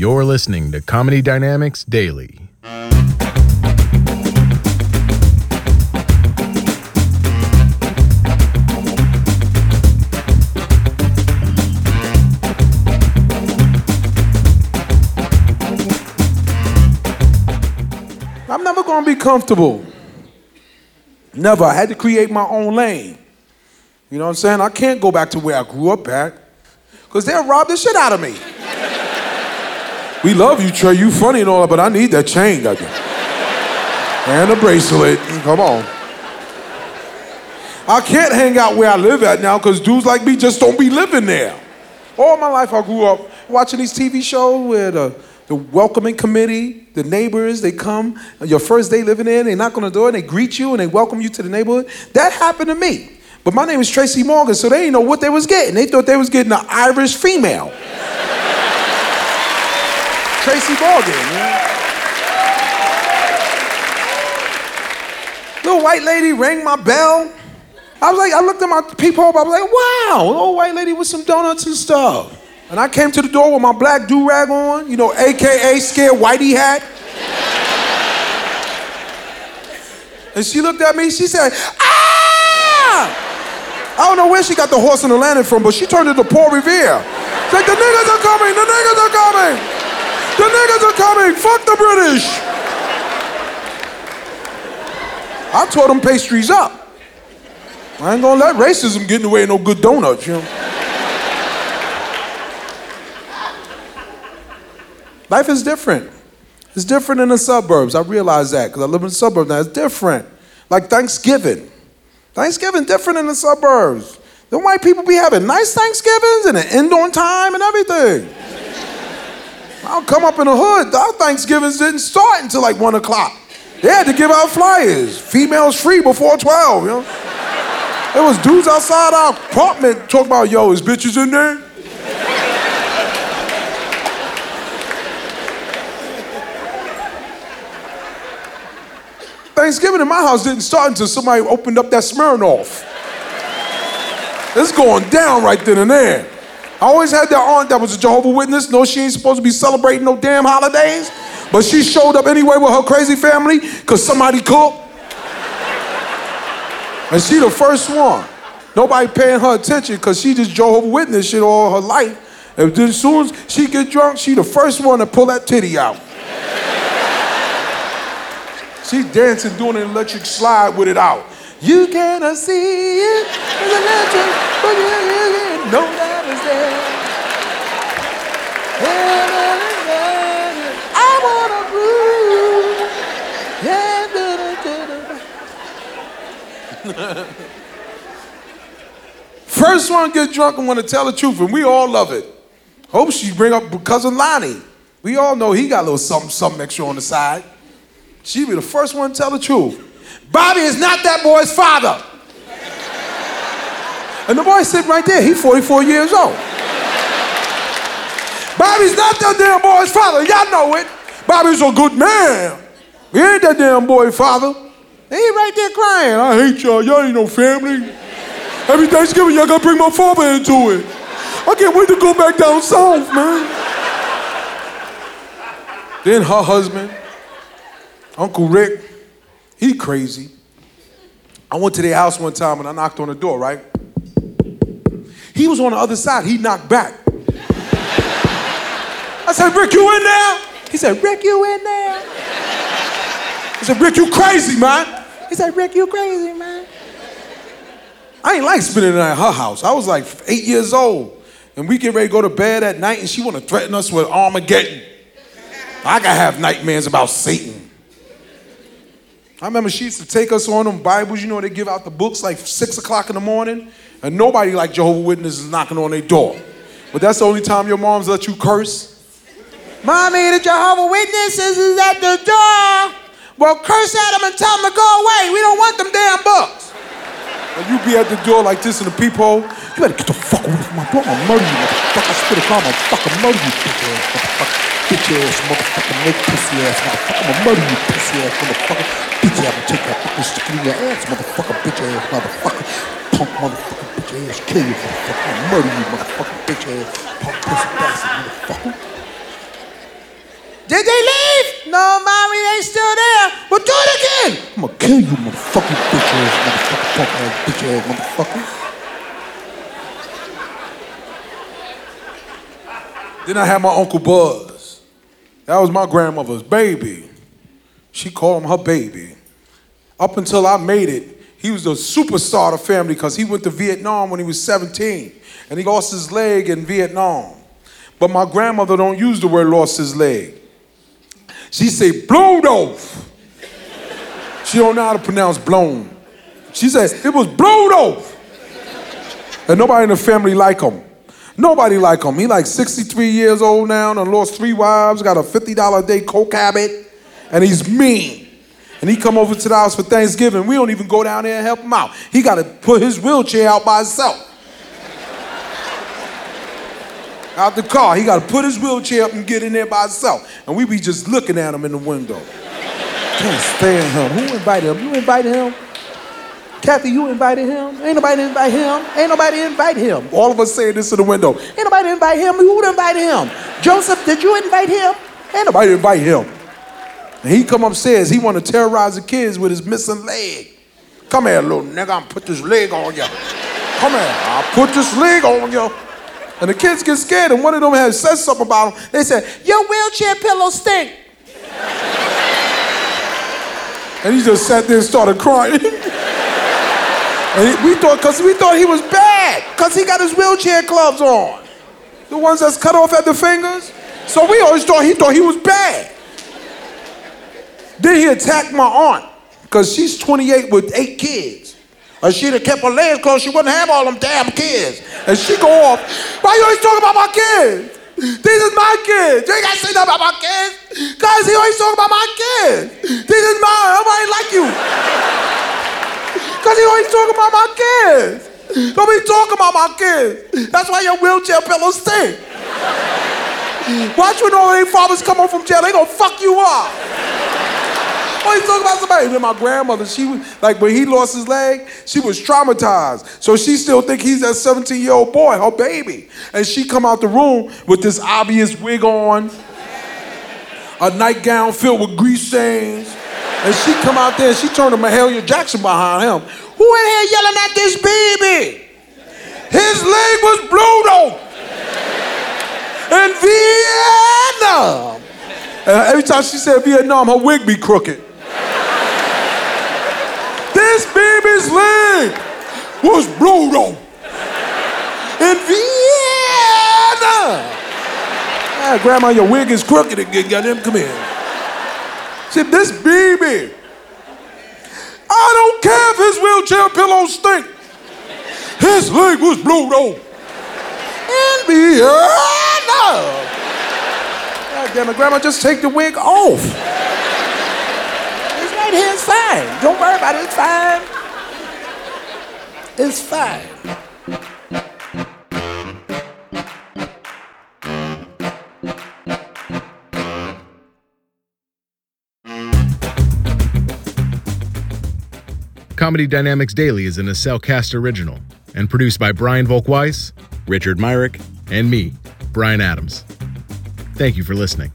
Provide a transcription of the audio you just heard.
You're listening to Comedy Dynamics Daily. I'm never gonna be comfortable. Never. I had to create my own lane. You know what I'm saying? I can't go back to where I grew up at. Because they'll rob the shit out of me. We love you, Trey. You funny and all that, but I need that chain, goddamn. And a bracelet. Come on. I can't hang out where I live at now because dudes like me just don't be living there. All my life I grew up watching these TV shows where the, the welcoming committee, the neighbors, they come, your first day living there, they knock on the door and they greet you and they welcome you to the neighborhood. That happened to me. But my name is Tracy Morgan, so they didn't know what they was getting. They thought they was getting an Irish female. Tracy Morgan, man. Little white lady rang my bell. I was like, I looked at my peephole, I was like, wow, an old white lady with some donuts and stuff. And I came to the door with my black do-rag on, you know, AKA scared whitey hat. And she looked at me, she said, ah! I don't know where she got the horse and the lantern from, but she turned into Paul Revere. It's like, the niggas are coming, the niggas are coming. The niggas are coming, fuck the British. I tore them pastries up. I ain't gonna let racism get in the way of no good donuts, you know. Life is different. It's different in the suburbs. I realize that because I live in the suburbs now. It's different. Like Thanksgiving. Thanksgiving different in the suburbs. The white people be having nice Thanksgivings and an end on time and everything. I'll come up in the hood. Our Thanksgivings didn't start until like one o'clock. They had to give out flyers. Females free before 12, you know? There was dudes outside our apartment talking about, yo, is bitches in there? Thanksgiving in my house didn't start until somebody opened up that Smirnoff. It's going down right then and there. I always had that aunt that was a Jehovah Witness. No, she ain't supposed to be celebrating no damn holidays, but she showed up anyway with her crazy family because somebody cooked. And she the first one. Nobody paying her attention because she just Jehovah Witness shit all her life. And then as soon as she get drunk, she the first one to pull that titty out. She dancing, doing an electric slide with it out. You cannot see it, it's electric, but you, First one get drunk and want to tell the truth, and we all love it. Hope she bring up cousin Lonnie. We all know he got a little something, something extra on the side. She be the first one to tell the truth. Bobby is not that boy's father. And the boy sitting right there, he's 44 years old. Bobby's not that damn boy's father. Y'all know it. Bobby's a good man. He ain't that damn boy's father. He right there crying. I hate y'all. Y'all ain't no family. Every Thanksgiving, y'all gotta bring my father into it. I can't wait to go back down south, man. then her husband, Uncle Rick, he crazy. I went to their house one time and I knocked on the door, right? He was on the other side. He knocked back. I said, Rick, you in there? He said, Rick, you in there? I said, Rick, you crazy, man. He said, Rick, you crazy, man. I ain't like spending the night at her house. I was like eight years old. And we get ready to go to bed at night and she want to threaten us with Armageddon. I gotta have nightmares about Satan. I remember she used to take us on them Bibles, you know, they give out the books like six o'clock in the morning, and nobody like Jehovah Witnesses knocking on their door. But that's the only time your moms let you curse. Mommy, the Jehovah Witnesses is at the door. Well, curse at them and tell them to go away. We don't want them damn books. And you be at the door like this in the peephole. You better get the fuck away from my door. I'm murder you, motherfucker. Spit a bomb. I'm fucking murder you, bitch ass motherfucker. Bitch ass motherfucker. No pussy ass motherfucker. I'm murder you, pussy ass motherfucker. Bitch ass, I'm take that fucking stick in your ass, motherfucker. Bitch ass motherfucker. Punk motherfucker. Bitch ass. Kill you, motherfucker. I'm murder you, motherfucker. Bitch ass. Punk pussy bastard, motherfucker. Did they leave? No, mommy, they still there. Well, do it again. I'm gonna kill you, motherfucking bitch ass, motherfucker, punk ass, bitch ass, motherfucker. Then I had my Uncle Buzz. That was my grandmother's baby. She called him her baby. Up until I made it, he was a superstar of the family because he went to Vietnam when he was 17 and he lost his leg in Vietnam. But my grandmother don't use the word lost his leg. She say blowed off. She don't know how to pronounce blown. She says it was blowed off. And nobody in the family like him. Nobody like him. He like 63 years old now and lost three wives, got a $50 a day coke habit, and he's mean. And he come over to the house for Thanksgiving. We don't even go down there and help him out. He got to put his wheelchair out by himself. Out the car. He got to put his wheelchair up and get in there by himself. And we be just looking at him in the window. Can't stand him. Who invited him? You invited him? Kathy, you invited him? Ain't nobody invite him. Ain't nobody invite him. All of us saying this in the window. Ain't nobody invite him. Who invited him? Joseph, did you invite him? Ain't nobody invite him. And he come upstairs. He want to terrorize the kids with his missing leg. Come here, little nigga. I'm put this leg on you. Come here. I'll put this leg on you. And the kids get scared, and one of them has said something about him. They said, Your wheelchair pillow stink. and he just sat there and started crying. and he, we thought, because we thought he was bad, because he got his wheelchair gloves on. The ones that's cut off at the fingers. So we always thought he thought he was bad. Then he attacked my aunt, because she's 28 with eight kids. Or she'd have kept her legs closed, she wouldn't have all them damn kids. And she go off, why you always talking about my kids? This is my kids. You ain't got to say nothing about my kids. Cause he always talking about my kids. This is mine. Nobody like you. Because he always talking about my kids. Don't be talking about my kids. That's why your wheelchair pillows stink. Watch when all their fathers come home from jail, they gonna fuck you up. He's talking about somebody. And then my grandmother, she was like when he lost his leg, she was traumatized. So she still think he's that 17 year old boy, her baby. And she come out the room with this obvious wig on, a nightgown filled with grease stains. And she come out there and she turned to Mahalia Jackson behind him. Who in here yelling at this baby? His leg was blown off in Vietnam. And every time she said Vietnam, her wig be crooked. This baby's leg was off in Vienna. Ah, grandma, your wig is crooked again. Goddamn, come here. See, this baby. I don't care if his wheelchair pillows stink. His leg was blown off in Vienna. God damn it, grandma, just take the wig off It's right here, it's fine. Don't worry about it. It's fine. It's fine. Comedy Dynamics Daily is an Acelcast original and produced by Brian Volkweiss, Richard Myrick, and me, Brian Adams. Thank you for listening.